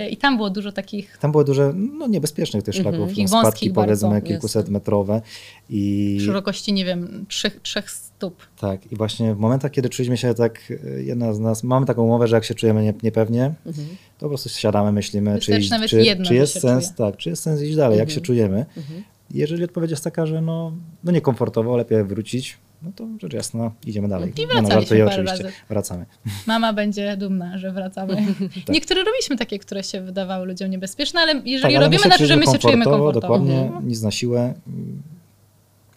I tam było dużo takich... Tam było dużo, no niebezpiecznych bezpiecznych tych szlaków, mm -hmm. spadki powiedzmy kilkuset metrowe. I... Szerokości, nie wiem, trzech, trzech stóp. Tak i właśnie w momentach, kiedy czuliśmy się tak, e, jedna z nas, mamy taką umowę, że jak się czujemy nie, niepewnie, mm -hmm. to po prostu siadamy, myślimy, czy, czy, czy jest sens, tak, czy jest sens iść dalej, mm -hmm. jak się mhm. czujemy. Mhm. Jeżeli odpowiedź jest taka, że no, no niekomfortowo, lepiej wrócić, no to rzecz jasna, idziemy dalej. I wracaliśmy no, parę razy. Wracamy. Mama będzie dumna, że wracamy. tak. Niektóre robiliśmy takie, które się wydawały ludziom niebezpieczne, ale jeżeli tak, ale robimy, znaczy, że my się czujemy komfortowo. Dokładnie, mhm. nic na siłę.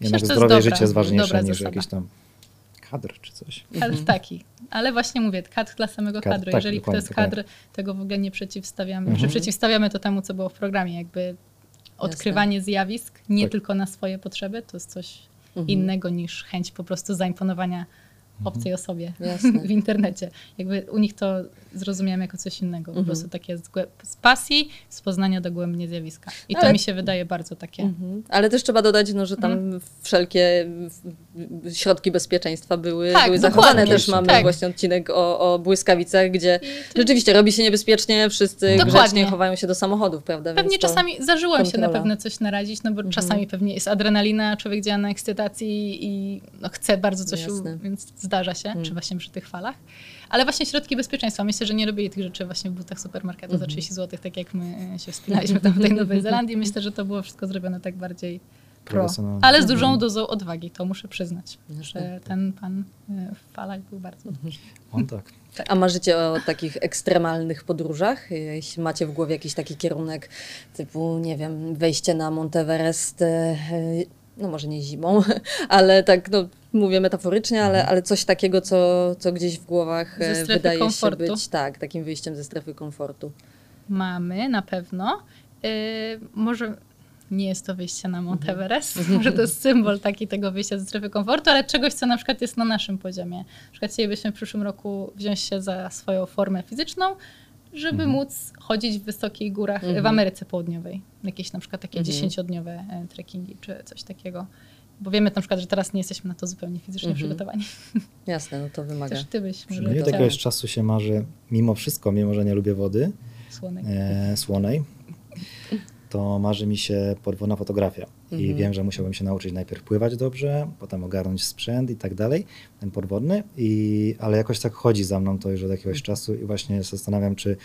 Jednak zdrowie i życie jest ważniejsze niż zasada. jakiś tam kadr czy coś. Kadr mhm. taki. Ale właśnie mówię, kadr dla samego kadr, kadru. Tak, jeżeli to jest kadr, tego w ogóle nie przeciwstawiamy. Mhm. przeciwstawiamy to temu, co było w programie. Jakby odkrywanie Jasne. zjawisk, nie tak. tylko na swoje potrzeby, to jest coś mhm. innego niż chęć po prostu zaimponowania obcej osobie Jasne. w internecie. Jakby u nich to zrozumiałem jako coś innego. Po mhm. prostu takie z, z, pasji, z poznania dogłębnie zjawiska. I Ale... to mi się wydaje bardzo takie. Mhm. Ale też trzeba dodać, no, że tam mhm. wszelkie środki bezpieczeństwa były, tak, były zachowane. Też mamy tak. właśnie odcinek o, o błyskawicach, gdzie to... rzeczywiście robi się niebezpiecznie, wszyscy dokładnie. grzecznie chowają się do samochodów, prawda? Pewnie czasami zdarzyło mi się na pewno coś narazić, no bo mhm. czasami pewnie jest adrenalina, człowiek działa na ekscytacji i no, chce bardzo coś, u... więc zdarza się, hmm. czy właśnie przy tych falach. Ale właśnie środki bezpieczeństwa. Myślę, że nie robili tych rzeczy właśnie w butach supermarketu mm za 30 mhm. zł, tak jak my się wspinaliśmy tam w tej Nowej Zelandii. Myślę, że to było wszystko zrobione tak bardziej pro. Ale z dużą mhm. dozą odwagi, to muszę przyznać, że ten pan e, w falach był bardzo mhm. On tak. A marzycie o takich ekstremalnych podróżach? Jeśli macie w głowie jakiś taki kierunek typu, nie wiem, wejście na Monteverest, e, no może nie zimą, ale tak, no mówię metaforycznie, ale, mhm. ale coś takiego, co, co gdzieś w głowach e, wydaje komfortu. się być tak, takim wyjściem ze strefy komfortu. Mamy na pewno. Yy, może nie jest to wyjście na Mount mhm. Everest, mhm. może to jest symbol taki tego wyjścia ze strefy komfortu, ale czegoś, co na przykład jest na naszym poziomie. Na przykład chcielibyśmy w przyszłym roku wziąć się za swoją formę fizyczną, żeby mhm. móc chodzić w wysokich górach mhm. w Ameryce Południowej. Jakieś na przykład takie dziesięciodniowe mhm. trekkingi czy coś takiego. Bo wiemy na przykład, że teraz nie jesteśmy na to zupełnie fizycznie mhm. przygotowani. Jasne, no to wymaga. Też ty byś może Mnie tego już czasu się marzy, mimo wszystko, mimo że nie lubię wody słonej, e, słonej to marzy mi się podwodna fotografia. I mhm. wiem, że musiałbym się nauczyć najpierw pływać dobrze, potem ogarnąć sprzęt i tak dalej, ten podwodny, i, ale jakoś tak chodzi za mną to już od jakiegoś mhm. czasu i właśnie zastanawiam, czy,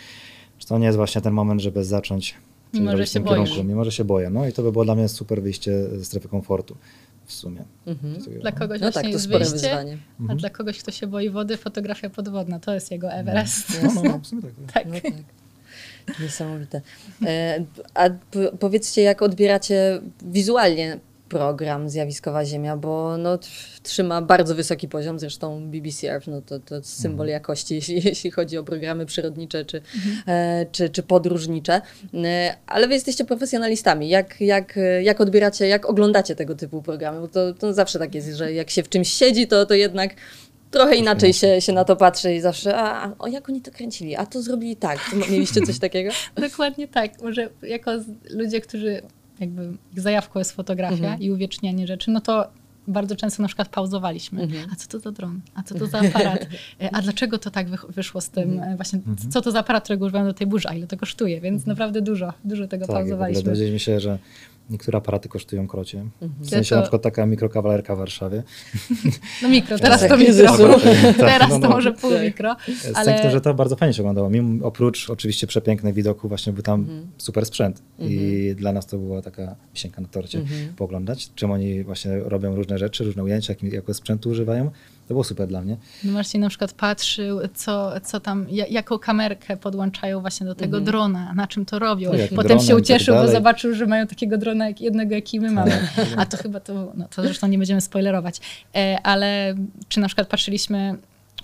czy to nie jest właśnie ten moment, żeby zacząć Mimo, że się. Kierunku, mimo, że się boję. No i to by było dla mnie super wyjście ze strefy komfortu w sumie. Mhm. Dla kogoś no tak, to jest wyjście, wyzwanie. a mhm. dla kogoś, kto się boi wody, fotografia podwodna, to jest jego Everest. No, no, no w sumie tak. tak. No, tak. Niesamowite. E, a powiedzcie, jak odbieracie wizualnie program Zjawiskowa Ziemia, bo no, trzyma bardzo wysoki poziom, zresztą BBC Earth no to, to symbol mhm. jakości, jeśli, jeśli chodzi o programy przyrodnicze czy, mhm. e, czy, czy podróżnicze. E, ale wy jesteście profesjonalistami. Jak, jak, jak odbieracie, jak oglądacie tego typu programy? Bo to, to zawsze tak jest, że jak się w czymś siedzi, to, to jednak trochę inaczej się, się na to patrzy i zawsze, a, a jak oni to kręcili, a to zrobili tak. Mieliście coś takiego? Dokładnie tak. Może jako ludzie, którzy jakby ich zajawką jest fotografia mhm. i uwiecznianie rzeczy, no to bardzo często na przykład pauzowaliśmy. Mhm. A co to za dron? A co to za aparat? E, a dlaczego to tak wyszło z tym? Mhm. E, właśnie, mhm. co to za aparat, którego używam do tej burzy? A ile to kosztuje? Więc mhm. naprawdę dużo, dużo tego tak, pauzowaliśmy. Dowiedzieliśmy się, że Niektóre aparaty kosztują krocie. Mhm. W sensie to... na przykład taka mikrokawalerka w Warszawie. No mikro, teraz to mikro. Teraz no, no, to może pół tak. mikro. Ale... Z tym, że to bardzo fajnie się oglądało. Mimo, oprócz oczywiście przepięknych widoków, właśnie był tam mhm. super sprzęt. I mhm. dla nas to była taka wisienka na torcie mhm. pooglądać, czym oni właśnie robią różne rzeczy, różne ujęcia, jakiego sprzętu używają. To było super dla mnie. No Marcin na przykład patrzył, co, co tam, jaką kamerkę podłączają właśnie do tego mhm. drona, na czym to robią. Tak, Potem dronem, się tak ucieszył, tak bo zobaczył, że mają takiego drona jak jednego, jaki my mamy. A to chyba to, no to zresztą nie będziemy spoilerować. E, ale czy na przykład patrzyliśmy,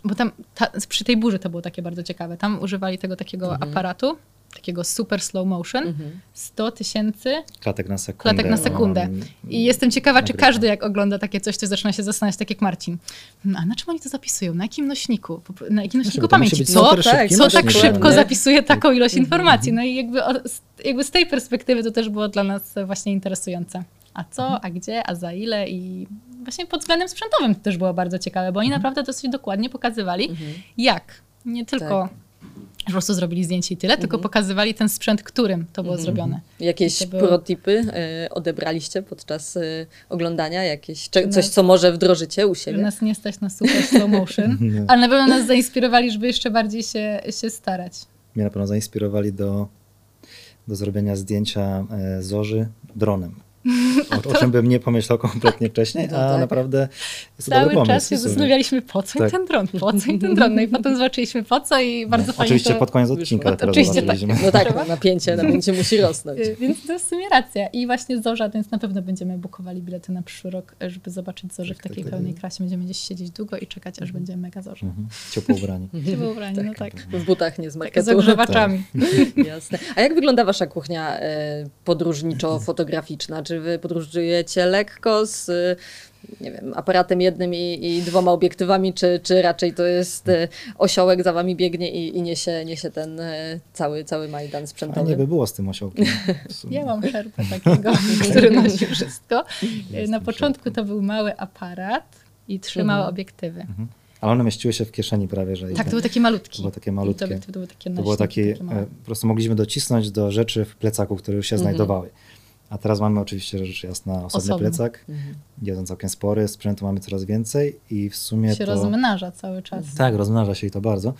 bo tam ta, przy tej burzy to było takie bardzo ciekawe. Tam używali tego takiego mhm. aparatu, takiego super slow motion, mhm. 100 tysięcy klatek na sekundę. Klatek na sekundę. I jestem ciekawa, czy każdy jak ogląda takie coś, to zaczyna się zastanawiać, tak jak Marcin. No, a na czym oni to zapisują? Na jakim nośniku? Na jakim nośniku pamięci? Co, tak, co tak szybko zapisuje taką ilość mhm. informacji? No i jakby, jakby z tej perspektywy to też było dla nas właśnie interesujące. A co, mhm. a gdzie, a za ile i właśnie pod względem sprzętowym to też było bardzo ciekawe, bo oni mhm. naprawdę dosyć dokładnie pokazywali, jak nie tylko tak po prostu zrobili zdjęcie i tyle, mhm. tylko pokazywali ten sprzęt, którym to było mhm. zrobione. Jakieś było... protipy e, odebraliście podczas e, oglądania? Jakieś, coś, nas, co może wdrożycie u siebie? Nas nie stać na super slow motion, ale na pewno nas zainspirowali, żeby jeszcze bardziej się, się starać. Mnie na pewno zainspirowali do, do zrobienia zdjęcia e, zorzy dronem. O, o, czym bym nie pomyślał kompletnie wcześniej, no a tak. naprawdę jest Cały to czas się zastanawialiśmy, po co tak. ten dron, po co i ten dron. No i potem zobaczyliśmy po co i bardzo no, fajnie Oczywiście pod koniec odcinka teraz Oczywiście tak. No tak, napięcie, napięcie musi rosnąć. Y, więc to jest w sumie racja. I właśnie Zorza, więc na pewno będziemy bukowali bilety na przyszły rok, żeby zobaczyć Zorzy tak, w takiej tak, pełnej krasie. Będziemy gdzieś siedzieć długo i czekać, aż mhm. będzie mega Zorza. Mhm. Ciepło ubrani. Ciepło ubrani, no tak. W butach nie z marketu. Z ogrzewaczami. Jasne. A jak wygląda wasza kuchnia e, podróżniczo-fotograficzna? Czy wy podróżujecie lekko z nie wiem, aparatem jednym i, i, dwoma obiektywami, czy, czy raczej to jest e, osiołek za wami biegnie i, i niesie, niesie ten e, cały, cały majdan sprzętowy? A nie by było z tym osiołkiem. Ja mam szerpę takiego, który nosi wszystko. Na początku to był mały aparat i trzy małe mhm. obiektywy. Mhm. Ale one mieściły się w kieszeni prawie, że... Tak, to były takie malutkie. To było takie malutkie. To, były takie, to było takie, takie e, po prostu mogliśmy docisnąć do rzeczy w plecaku, które już się mhm. znajdowały. A teraz mamy oczywiście rzecz jasna osobny Osobny. plecak. Mhm. Jeden całkiem spory, sprzętu mamy coraz więcej i w sumie się to... rozmnaża cały czas. Tak, rozmnaża się i to bardzo.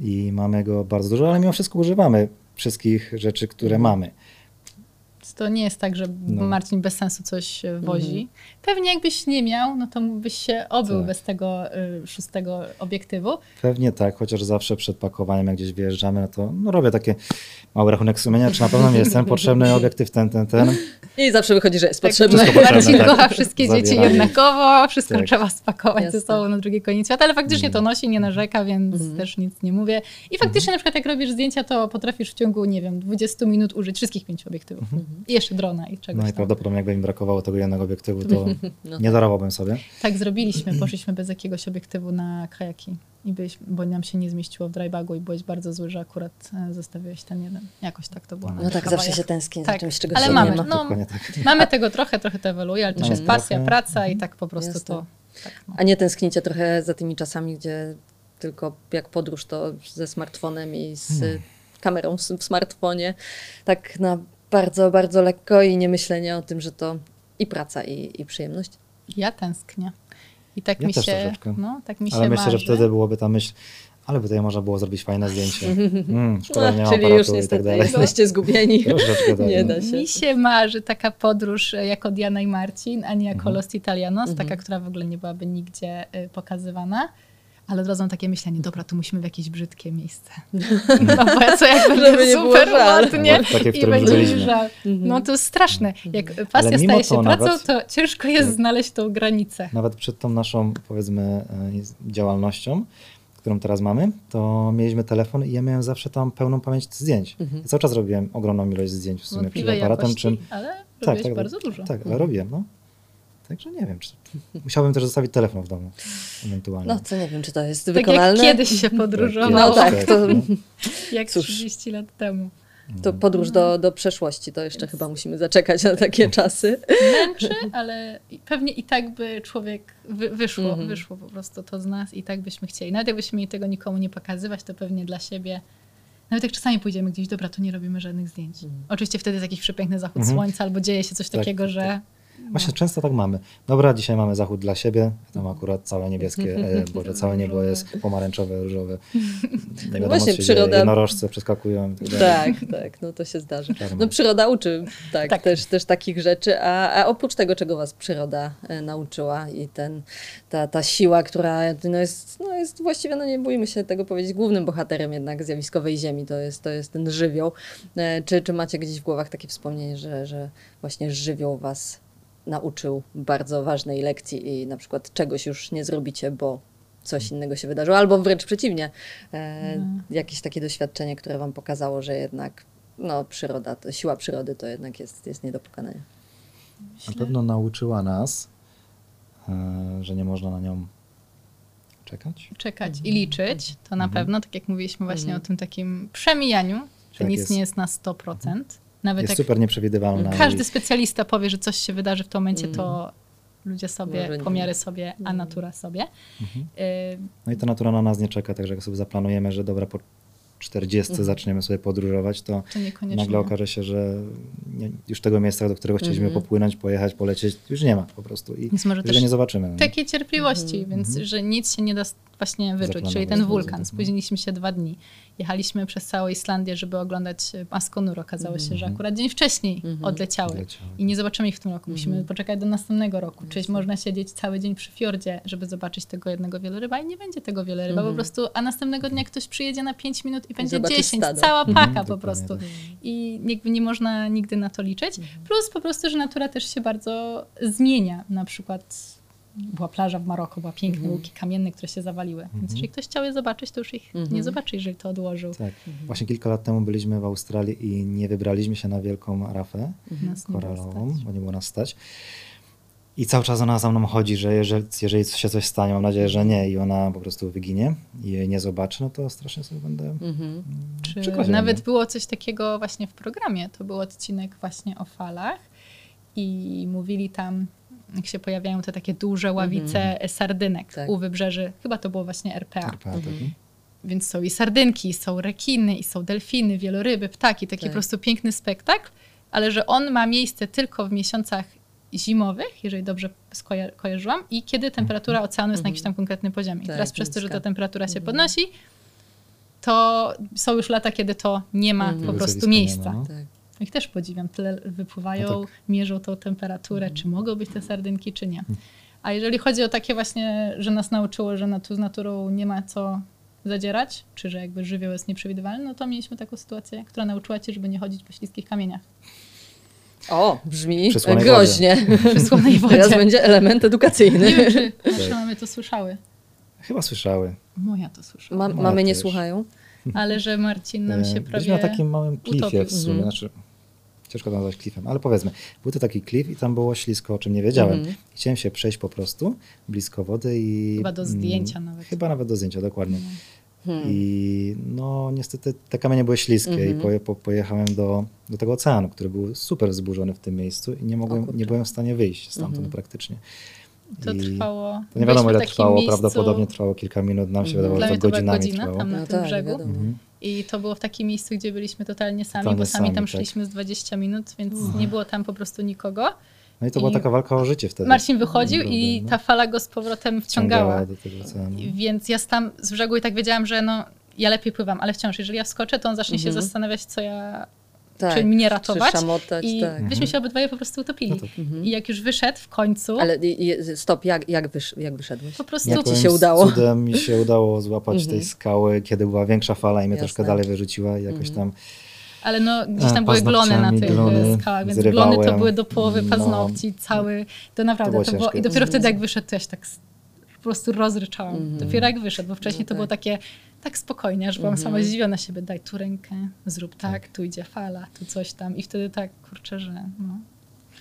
I mamy go bardzo dużo, ale mimo wszystko używamy wszystkich rzeczy, które mhm. To nie jest tak, że no. Marcin bez sensu coś e, wozi. Mhm. Pewnie jakbyś nie miał, no to byś się obył tak. bez tego y, szóstego obiektywu. Pewnie tak, chociaż zawsze przed pakowaniem, jak gdzieś wyjeżdżamy, no to no, robię takie mały rachunek sumienia, czy na pewno mi jest ten potrzebny obiektyw, ten, ten, ten. I zawsze wychodzi, że jest tak, potrzebny. Marcin tak. kocha wszystkie dzieci jednakowo, wszystko tak. trzeba spakować Jasne. ze sobą na drugiej koniec świata, ale faktycznie mm. to nosi, nie narzeka, więc mm. też nic nie mówię. I faktycznie mm. na przykład jak robisz zdjęcia, to potrafisz w ciągu, nie wiem, 20 minut użyć wszystkich pięciu obiektywów. Mm. I jeszcze drona i czegoś No i prawdopodobnie jakby mi brakowało tego jednego obiektywu, to no nie darowałbym sobie. Tak zrobiliśmy, poszliśmy bez jakiegoś obiektywu na kajaki. I byliśmy, bo nam się nie zmieściło w drybagu i byłeś bardzo zły, że akurat e, zostawiłeś ten jeden. Jakoś tak to było. No tak, zawsze się tęskni tak. za czymś, czego ale się mamy, nie ma. No, tak. mamy tego trochę, trochę to ewoluuje, ale też jest pasja, praca i tak po prostu Jasne. to... Tak, no. A nie tęsknicie trochę za tymi czasami, gdzie tylko jak podróż to ze smartfonem i z hmm. kamerą w smartfonie, tak na bardzo, bardzo lekko i nie myślenie o tym, że to i praca, i, i przyjemność. Ja tęsknię. I tak ja mi się, no, tak mi Ale się myślę, marzy. że wtedy byłoby ta myśl, ale by tutaj można było zrobić fajne zdjęcie. Mm, szkoda, nie Czyli już niestety tak jesteście zgubieni. nie da się. Mi się marzy taka podróż e, jako Diana i Marcin, a nie jako mhm. Lost Italianos, taka, mhm. która w ogóle nie byłaby nigdzie e, pokazywana ale od razu mam takie myślenie, dobra, tu musimy w jakieś brzydkie miejsce. No bo co jak będzie super ładnie i będzie żal. No to jest straszne. Mhm. Jak pasja staje się pracą, nawet, to ciężko jest tak, znaleźć tą granicę. Nawet przed tą naszą, powiedzmy, e, działalnością, którą teraz mamy, to mieliśmy telefon i ja miałem zawsze tam pełną pamięć zdjęć. Mhm. cały czas robiłem ogromną ilość zdjęć w sumie przed aparatem. Jakości, czym... Ale tak, tak, bardzo dużo. Tak, ale mhm. robiłem, no. Także nie wiem, czy musiałbym też zostawić telefon w domu ewentualnie. No to nie wiem, czy to jest tak wykonalne. Jak kiedyś się podróżowało. No tak, to... jak Cóż. 30 lat temu. To podróż do, do przeszłości, to jeszcze Więc... chyba musimy zaczekać na takie czasy. Męczy, ale pewnie i tak by człowiek wy, wyszło, mm -hmm. wyszło po prostu to z nas i tak byśmy chcieli. Nawet jakbyśmy mieli tego nikomu nie pokazywać, to pewnie dla siebie nawet jak czasami pójdziemy gdzieś, dobra, to nie robimy żadnych zdjęć. Mm. Oczywiście wtedy jest jakiś przepiękny zachód mm -hmm. słońca albo dzieje się coś tak, takiego, tak, że tak. Właśnie często tak mamy. Dobra, dzisiaj mamy zachód dla siebie, tam akurat całe niebieskie, e, boże, całe niebo jest pomarańczowe, różowe. Nie wiadomo, Właśnie przyroda... Jednorożce przeskakują. Tak, tak, tak, no to się zdarza. No przyroda uczy tak, tak. Też, też takich rzeczy, a, a oprócz tego, czego was przyroda e, nauczyła i ten, ta, ta siła, która no jest, no jest właściwie, no nie bójmy się tego powiedzieć, głównym bohaterem jednak zjawiskowej ziemi, to jest, to jest ten żywioł. E, czy, czy macie gdzieś w głowach takie wspomnienie, że, że właśnie żywioł was nauczył bardzo ważnej lekcji i na przykład czegoś już nie zrobicie, bo coś innego się wydarzyło, albo wręcz przeciwnie, e, no. jakieś takie doświadczenie, które wam pokazało, że jednak no, przyroda, to, siła przyrody to jednak jest, jest nie do pokonania. Na pewno nauczyła nas, e, że nie można na nią czekać. Czekać mhm. i liczyć, to na mhm. pewno, tak jak mówiliśmy właśnie mhm. o tym takim przemijaniu, że tak nic jest. nie jest na 100%. Nawet jest super nieprzewidywalna. Każdy i... specjalista powie, że coś się wydarzy w tym momencie, mm. to ludzie sobie, Może pomiary sobie, a natura sobie. Mhm. Y... No i ta natura na nas nie czeka, także jak sobie zaplanujemy, że dobra, po 40 mhm. zaczniemy sobie podróżować, to, to nagle okaże się, że nie, już tego miejsca, do którego chcieliśmy mhm. popłynąć, pojechać, polecieć, już nie ma po prostu i już go nie zobaczymy. No takiej cierpliwości, mhm. więc że nic się nie da właśnie wyczuć, czyli ten wulkan. Spóźniliśmy się dwa dni. Jechaliśmy przez całą Islandię, żeby oglądać Askonur. Okazało się, że mhm. akurat dzień wcześniej mhm. odleciały. I nie zobaczymy ich w tym roku. Musimy poczekać do następnego roku. Czyli można siedzieć cały dzień przy fiordzie, żeby zobaczyć tego jednego wieloryba i nie będzie tego wieloryba po prostu, a następnego dnia ktoś przyjedzie na 5 minut i będzie Zobaczysz 10. Stado. Cała paka po prostu. Tak. I jakby nie można nigdy na to liczyć. Plus po prostu, że natura też się bardzo zmienia. Na przykład była plaża w Maroku, była piękne mm. łuki kamienne, które się zawaliły. Mm. Więc jeżeli ktoś chciał je zobaczyć, to już ich mm nie zobaczy, jeżeli to odłożył. Tak. -hmm. Właśnie kilka lat temu byliśmy w Australii i nie wybraliśmy się na wielką rafę koralową, bo nie było nas stać. I cały czas ona za mną chodzi, że jeżeli, jeżeli się coś stanie, mam nadzieję, że nie i ona po prostu wyginie i jej nie zobaczy, no to strasznie sobie będę mm Czy nawet było coś takiego właśnie w programie, to był odcinek właśnie o falach i mówili tam jak się pojawiają te takie duże ławice mm sardynek tak. u wybrzeży. Chyba to było właśnie RPA. RPA mm -hmm. Więc są i sardynki, są rekiny, i są delfiny, wieloryby, ptaki. Taki tak. po prostu piękny spektakl, ale że on ma miejsce tylko w miesiącach zimowych, jeżeli dobrze skojar kojarzyłam, i kiedy temperatura mhm. oceanu jest na jakimś tam konkretnym poziomie. I tak, teraz przez to, że ta temperatura się mhm. podnosi, to są już lata, kiedy to nie ma po prostu miejsca. No. Tak. Ich też podziwiam. Tyle wypływają, no tak. mierzą tą temperaturę, mhm. czy mogą być te sardynki, czy nie. Mhm. A jeżeli chodzi o takie właśnie, że nas nauczyło, że na, tu z naturą nie ma co zadzierać, czy że jakby żywioł jest nieprzewidywalny, no to mieliśmy taką sytuację, która nauczyła cię, żeby nie chodzić po śliskich kamieniach. O, brzmi groźnie. Przysłonej wodzie. Teraz będzie element edukacyjny. Nie wiem, czy nasze mamy to słyszały. Chyba słyszały. Moja to słyszała. Ma, mamy nie słuchają? Ale że Marcin nam się prawie Byliśmy na takim małym klifie w sumie. Znaczy, ciężko to nazwać klifem, ale powiedzmy, był to taki klif i tam było ślisko, o czym nie wiedziałem. Mm. Chciałem się przejść po prostu blisko wody i... Chyba do zdjęcia mm, nawet. Chyba nawet do zdjęcia, dokładnie. Hmm. I no niestety te kamienie były śliskie mm -hmm. i mhm. po, po, pojechałem do, do tego oceanu, który był super zburzony w tym miejscu i nie, mogłem, nie byłem w stanie wyjść stamtąd mm -hmm. praktycznie. To I trwało. To nie wiadomo ile trwało, miejscu... prawdopodobnie trwało kilka minut, nam się mm. wydawało, że to godzinami godzina, trwało. tam na no tym tak, brzegu. Mm. I to było w takim miejscu, gdzie byliśmy totalnie sami, totalnie bo sami, sami tam tak. szliśmy z 20 minut, więc nie było tam po prostu nikogo. No i to I była taka walka o życie wtedy. Marcin wychodził i no. ta fala go z powrotem wciągała. oceanu. Więc ja tam z brzegu i tak wiedziałam, że no, ja lepiej pływam, ale wciąż, jeżeli ja wskoczę, to on zacznie mhm. się zastanawiać, co ja tak, czy mnie ratować. Szamotać, I tak. byśmy się obydwoje po prostu utopili. No to, mhm. I jak już wyszedł w końcu. Ale stop, jak, jak, wysz, jak wyszedłeś? Po prostu jak ci się udało. Cudem mi się udało złapać tej mhm. skały, kiedy była większa fala i mnie Jasne. troszkę dalej wyrzuciła i jakoś mhm. tam. Ale no, gdzieś tam były glony na tych glony skałach, więc zrywałem. glony to były do połowy no. paznokci, no, cały, to naprawdę to było, to było I dopiero wtedy jak wyszedł, to ja się tak po prostu rozryczałam. Mm. Dopiero jak wyszedł, bo wcześniej no to było tak. takie tak spokojnie, że byłam mm. sama zdziwiona siebie, daj tu rękę, zrób tak, tak, tu idzie fala, tu coś tam i wtedy tak, kurczę, że no.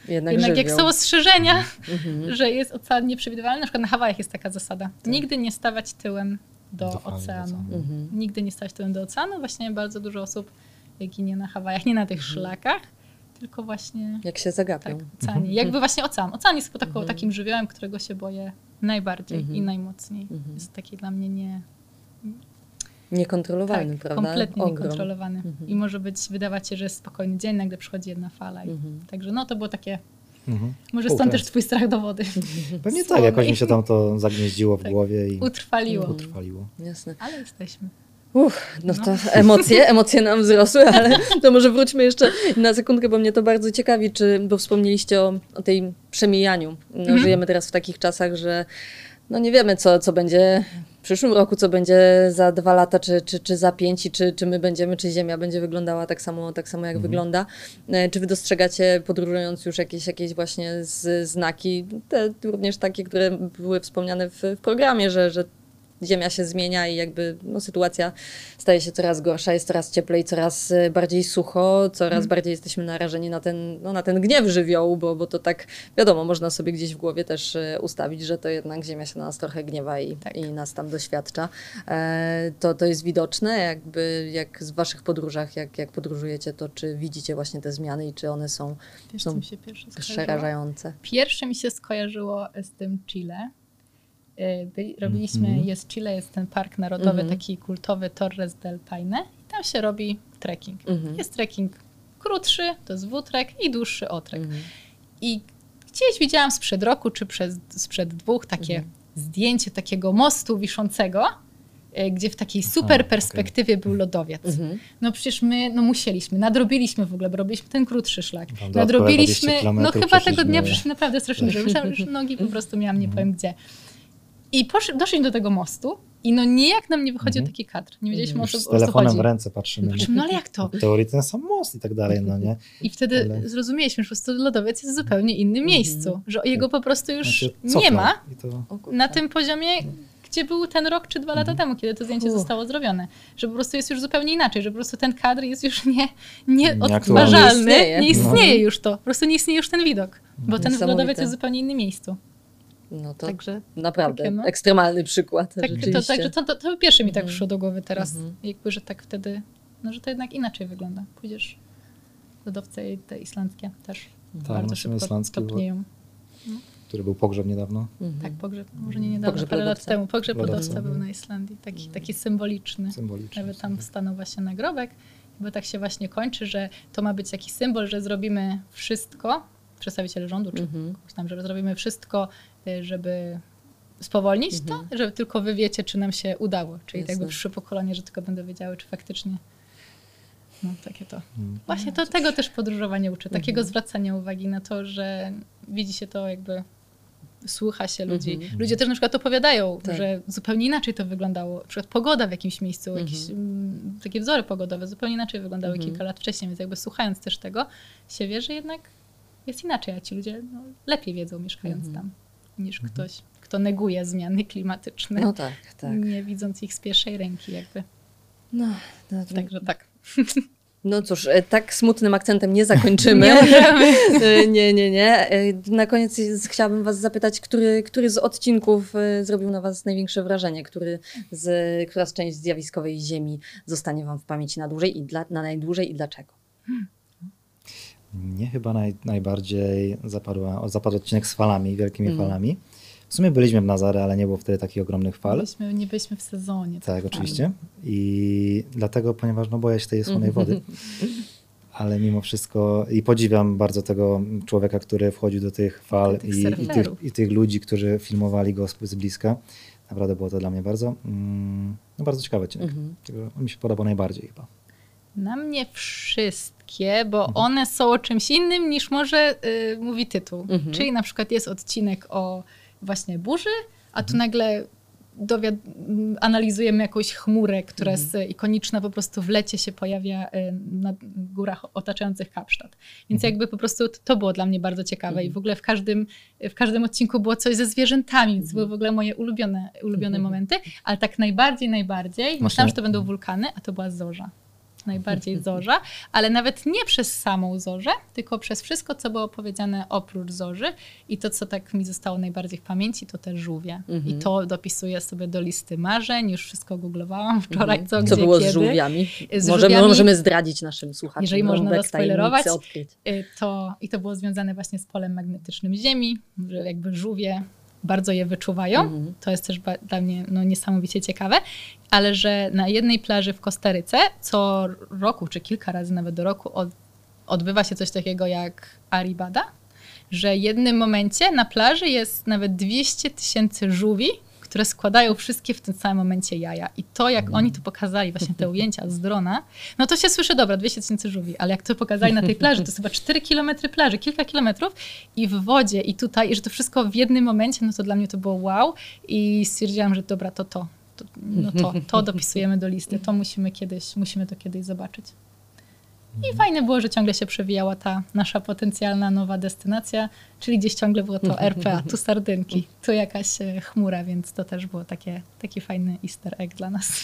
Jednak, Jednak jak są ostrzeżenia, mm-hmm. że jest ocean nieprzewidywalny, na przykład na Hawajach jest taka zasada, tak. nigdy nie stawać tyłem do, do oceanu. Mm-hmm. Nigdy nie stawać tyłem do oceanu. Właśnie bardzo dużo osób jak i nie na Hawajach, nie na tych mhm. szlakach, tylko właśnie... Jak się zagapią. Tak, oceanie. Mhm. Jakby właśnie ocean. Ocean jest taką, mhm. takim żywiołem, którego się boję najbardziej i najmocniej. Jest taki dla mnie nie... Niekontrolowany, tak, prawda? kompletnie Ogrom. niekontrolowany. Mhm. I może być, wydawać się, że jest spokojny dzień, nagle przychodzi jedna fala. I, mhm. Także no to było takie... Mhm. Może stąd też twój strach do wody. Pewnie tak, jakoś mi się tam to zagnieździło w tak. głowie i utrwaliło. utrwaliło. Jasne. Ale jesteśmy. Uff, no, no, to emocje, emocje nam wzrosły, ale to może wróćmy jeszcze na sekundkę, bo mnie to bardzo ciekawi, czy, bo wspomnieliście o, o tej przemijaniu. No, mhm. Żyjemy teraz w takich czasach, że no nie wiemy, co, co będzie w przyszłym roku, co będzie za dwa lata, czy, czy, czy za pięć, i czy, czy my będziemy, czy Ziemia będzie wyglądała tak samo, tak samo jak mhm. wygląda. E, czy wy dostrzegacie, podróżując już jakieś, jakieś właśnie z, znaki, te również takie, które były wspomniane w, w programie, że, że ziemia się zmienia i jakby no, sytuacja staje się coraz gorsza, jest coraz cieplej, coraz e, bardziej sucho, coraz mm. bardziej jesteśmy narażeni na ten, no, na ten gniew żywiołu, bo, bo to tak wiadomo, można sobie gdzieś w głowie też e, ustawić, że to jednak ziemia się na nas trochę gniewa i, tak. i nas tam doświadcza. E, to, to jest widoczne, jakby jak z waszych podróżach, jak, jak podróżujecie, to czy widzicie właśnie te zmiany i czy one są, Wiesz, są przerażające? Pierwsze mi się skojarzyło z tym Chile, Y, byli, robiliśmy, mm -hmm. jest Chile, jest ten park narodowy, mm -hmm. taki kultowy Torres del Paine i tam się robi trekking. Mm -hmm. Jest trekking krótszy, to jest wutrek i dłuższy otrek. Mhm. I gdzieś widziałam sprzed roku czy przez, sprzed dwóch takie mhm. zdjęcie takiego mostu wiszącego, y, gdzie w takiej super perspektywie okay. był lodowiec. Mhm. No przecież my no musieliśmy, nadrobiliśmy w ogóle, bo robiliśmy ten krótszy szlak. nadrobiliśmy, no chyba tego dnia przyszliśmy naprawdę strasznie dużo. Myślałam, że nogi po prostu miałam nie mhm. powiem gdzie. I poszli, doszliśmy do tego mostu i no niejak nam nie wychodził mm -hmm. taki kadr. Nie wiedzieliśmy Już o co, z telefonem w ręce patrzymy. patrzymy no ale jak to? W teorii ten sam most i tak dalej, no nie? I wtedy ale... zrozumieliśmy, że po prostu lodowiec jest w zupełnie innym -hmm. miejscu, że jego po prostu już nie ma to... na tym poziomie, gdzie był ten rok czy dwa lata temu, kiedy to zdjęcie zostało zrobione. Że po prostu jest już zupełnie inaczej, że po prostu ten kadr jest już nie, nieodtwarzalny, nie istnieje, nie istnieje no. już to. Po prostu nie istnieje już ten widok, bo ten lodowiec jest w zupełnie innym miejscu. No to Także, naprawdę takie, no. ekstremalny przykład. Tak, to, także to, to, to pierwsze mi tak mhm. przyszło do głowy teraz, mhm. jakby, że tak wtedy, no że to jednak inaczej wygląda. Pójdziesz lodowce te islandzkie też tak, bardzo szybko topnieją. No. Który był pogrzeb niedawno? Mhm. Tak, pogrzeb, może nie niedawno, pogrzeb parę lat temu. Pogrzeb lodowca, był na Islandii, taki, mhm. taki symboliczny. Symboliczny. Nawet tam stanął właśnie nagrobek, bo tak się właśnie kończy, że to ma być jakiś symbol, że zrobimy wszystko, przedstawiciele rządu, czy mhm. kogoś tam, że zrobimy wszystko, żeby spowolnić mhm. to, że tylko wy wiecie, czy nam się udało. Czyli Jasne. jakby przyszłe pokolenie, że tylko będą wiedziały, czy faktycznie no, takie to. Mhm. Właśnie to tego też podróżowanie uczy. Takiego mhm. zwracania uwagi na to, że widzi się to jakby słucha się ludzi. Mhm. Ludzie też na przykład opowiadają, tak. że zupełnie inaczej to wyglądało. Na przykład pogoda w jakimś miejscu, mhm. jakieś m, takie wzory pogodowe zupełnie inaczej wyglądały mhm. kilka lat wcześniej, więc jakby słuchając też tego, się wie, że jednak jest inaczej, a ci ludzie no, lepiej wiedzą mieszkając mhm. tam niż mhm. ktoś, kto neguje zmiany klimatyczne. No tak, tak. Nie widząc ich z pierwszej ręki jakby. No, no Także tak. No cóż, e, tak smutnym akcentem nie zakończymy. nie, e, nie, nie, nie. E, na koniec chciałabym Was zapytać, który, który z odcinków zrobił na Was największe wrażenie? Który z, która z część zjawiskowej Ziemi zostanie Wam w pamięci na dłużej i dla, na najdłużej i dlaczego? Mnie chyba naj, najbardziej zapadła, zapadł odcinek z falami, wielkimi mm. falami. W sumie byliśmy w Nazaré, ale nie było wtedy takich ogromnych fal. Byliśmy, nie byliśmy w sezonie. Tak, oczywiście. I dlatego, ponieważ no, boję się tej słonej wody. ale mimo wszystko i podziwiam bardzo tego człowieka, który wchodził do tych fal tych i, i, tych, i, tych, ludzi, którzy filmowali go z, bliska. Naprawdę było to dla mnie bardzo, mm, no, bardzo ciekawy odcinek. Mm -hmm. mi się podobał najbardziej chyba. Na mnie bo mhm. one są o czymś innym niż może y, mówi tytuł. Mhm. Czyli na przykład jest odcinek o właśnie burzy, a tu mhm. nagle dowiad- analizujemy jakąś chmurę, która jest ikoniczna, po prostu w lecie się pojawia y, na górach otaczających Kapsztad. Więc jakby po prostu to było dla mnie bardzo ciekawe i w ogóle w każdym, w każdym odcinku było coś ze zwierzętami, więc były w ogóle moje ulubione, ulubione momenty, ale tak najbardziej, najbardziej myślałam, że to będą wulkany, a to była zorza najbardziej zorza, ale nawet nie przez samą zorzę, tylko przez wszystko, co było powiedziane oprócz zorzy i to, co tak mi zostało najbardziej w pamięci, to te żółwie. Mhm. I to dopisuję sobie do listy marzeń, już wszystko googlowałam wczoraj, co, co gdzie, było kiedy. z żółwiami? Z możemy, żółwiami, możemy zdradzić naszym słuchaczom. Jeżeli można zaspoilerować, y, to i to było związane właśnie z polem magnetycznym Ziemi, że jakby żółwie bardzo je wyczuwają. Mhm. To jest też dla mnie no, niesamowicie ciekawe, ale że na jednej plaży w Kostaryce co roku, czy kilka razy nawet do roku od, odbywa się coś takiego jak Aribada, że w jednym momencie na plaży jest nawet 200 tysięcy żółwi, które składają wszystkie w tym samym momencie jaja. I to, jak oni to pokazali, właśnie te ujęcia z drona, no to się słyszy, dobra, 200 tysięcy żółwi, ale jak to pokazali na tej plaży, to jest chyba 4 kilometry plaży, kilka kilometrów i w wodzie i tutaj, i że to wszystko w jednym momencie, no to dla mnie to było wow i stwierdziłam, że dobra, to to, to no to, to dopisujemy do listy, to musimy kiedyś, musimy to kiedyś zobaczyć. I fajne było, że ciągle się przewijała ta nasza potencjalna nowa destynacja, czyli gdzieś ciągle było to RPA, tu sardynki, tu jakaś e, chmura, więc to też było takie, taki fajny easter egg dla nas.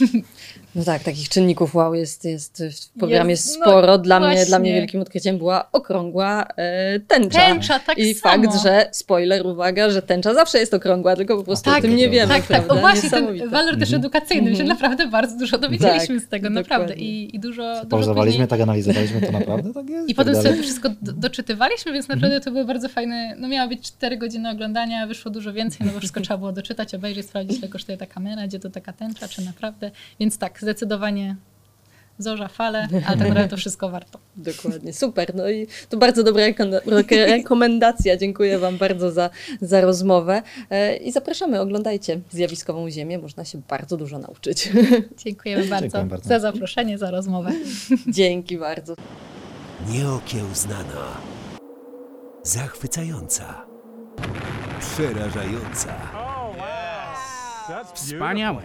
No tak, takich czynników wow jest, jest w programie jest, no sporo. No, dla, mnie, dla mnie wielkim odkryciem była okrągła e, tęcza. Tęcza, tak I samo. fakt, że, spoiler, uwaga, że tęcza zawsze jest okrągła, tylko po prostu tak, o tym nie wiemy. Tak, tak. O właśnie, ten walor też mhm. edukacyjny, mm -hmm. że naprawdę bardzo dużo dowiedzieliśmy tak, z tego, naprawdę. I, i dużo, dużo później... tak analizowaliśmy, to naprawdę tak jest. I potem sobie to wszystko doczytywaliśmy, więc naprawdę to były bardzo fajne, no miała być 4 godziny oglądania, wyszło dużo więcej, no bo wszystko trzeba było doczytać, obejrzeć, sprawdzić, ile kosztuje ta kamera, gdzie to taka tęcza, czy naprawdę. Więc tak, zdecydowanie zorza, fale, ale tak naprawdę to wszystko warto. Dokładnie, super. No i to bardzo dobra rekomendacja. Dziękuję Wam bardzo za, za rozmowę i zapraszamy, oglądajcie Zjawiskową Ziemię, można się bardzo dużo nauczyć. Dziękujemy bardzo, Dziękuję bardzo. za zaproszenie, za rozmowę. Dzięki bardzo. Nieokiełznana, zachwycająca, przerażająca. Wspaniałe.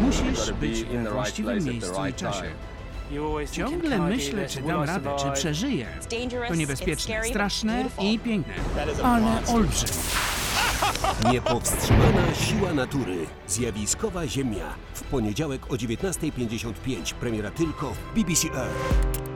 Musisz być w właściwym miejscu i czasie. Ciągle myślę, czy dam radę, czy przeżyję. To niebezpieczne, straszne i piękne, ale olbrzymie. Niepowstrzymana siła natury. Zjawiskowa Ziemia. W poniedziałek o 19.55. Premiera tylko w BBC Earth.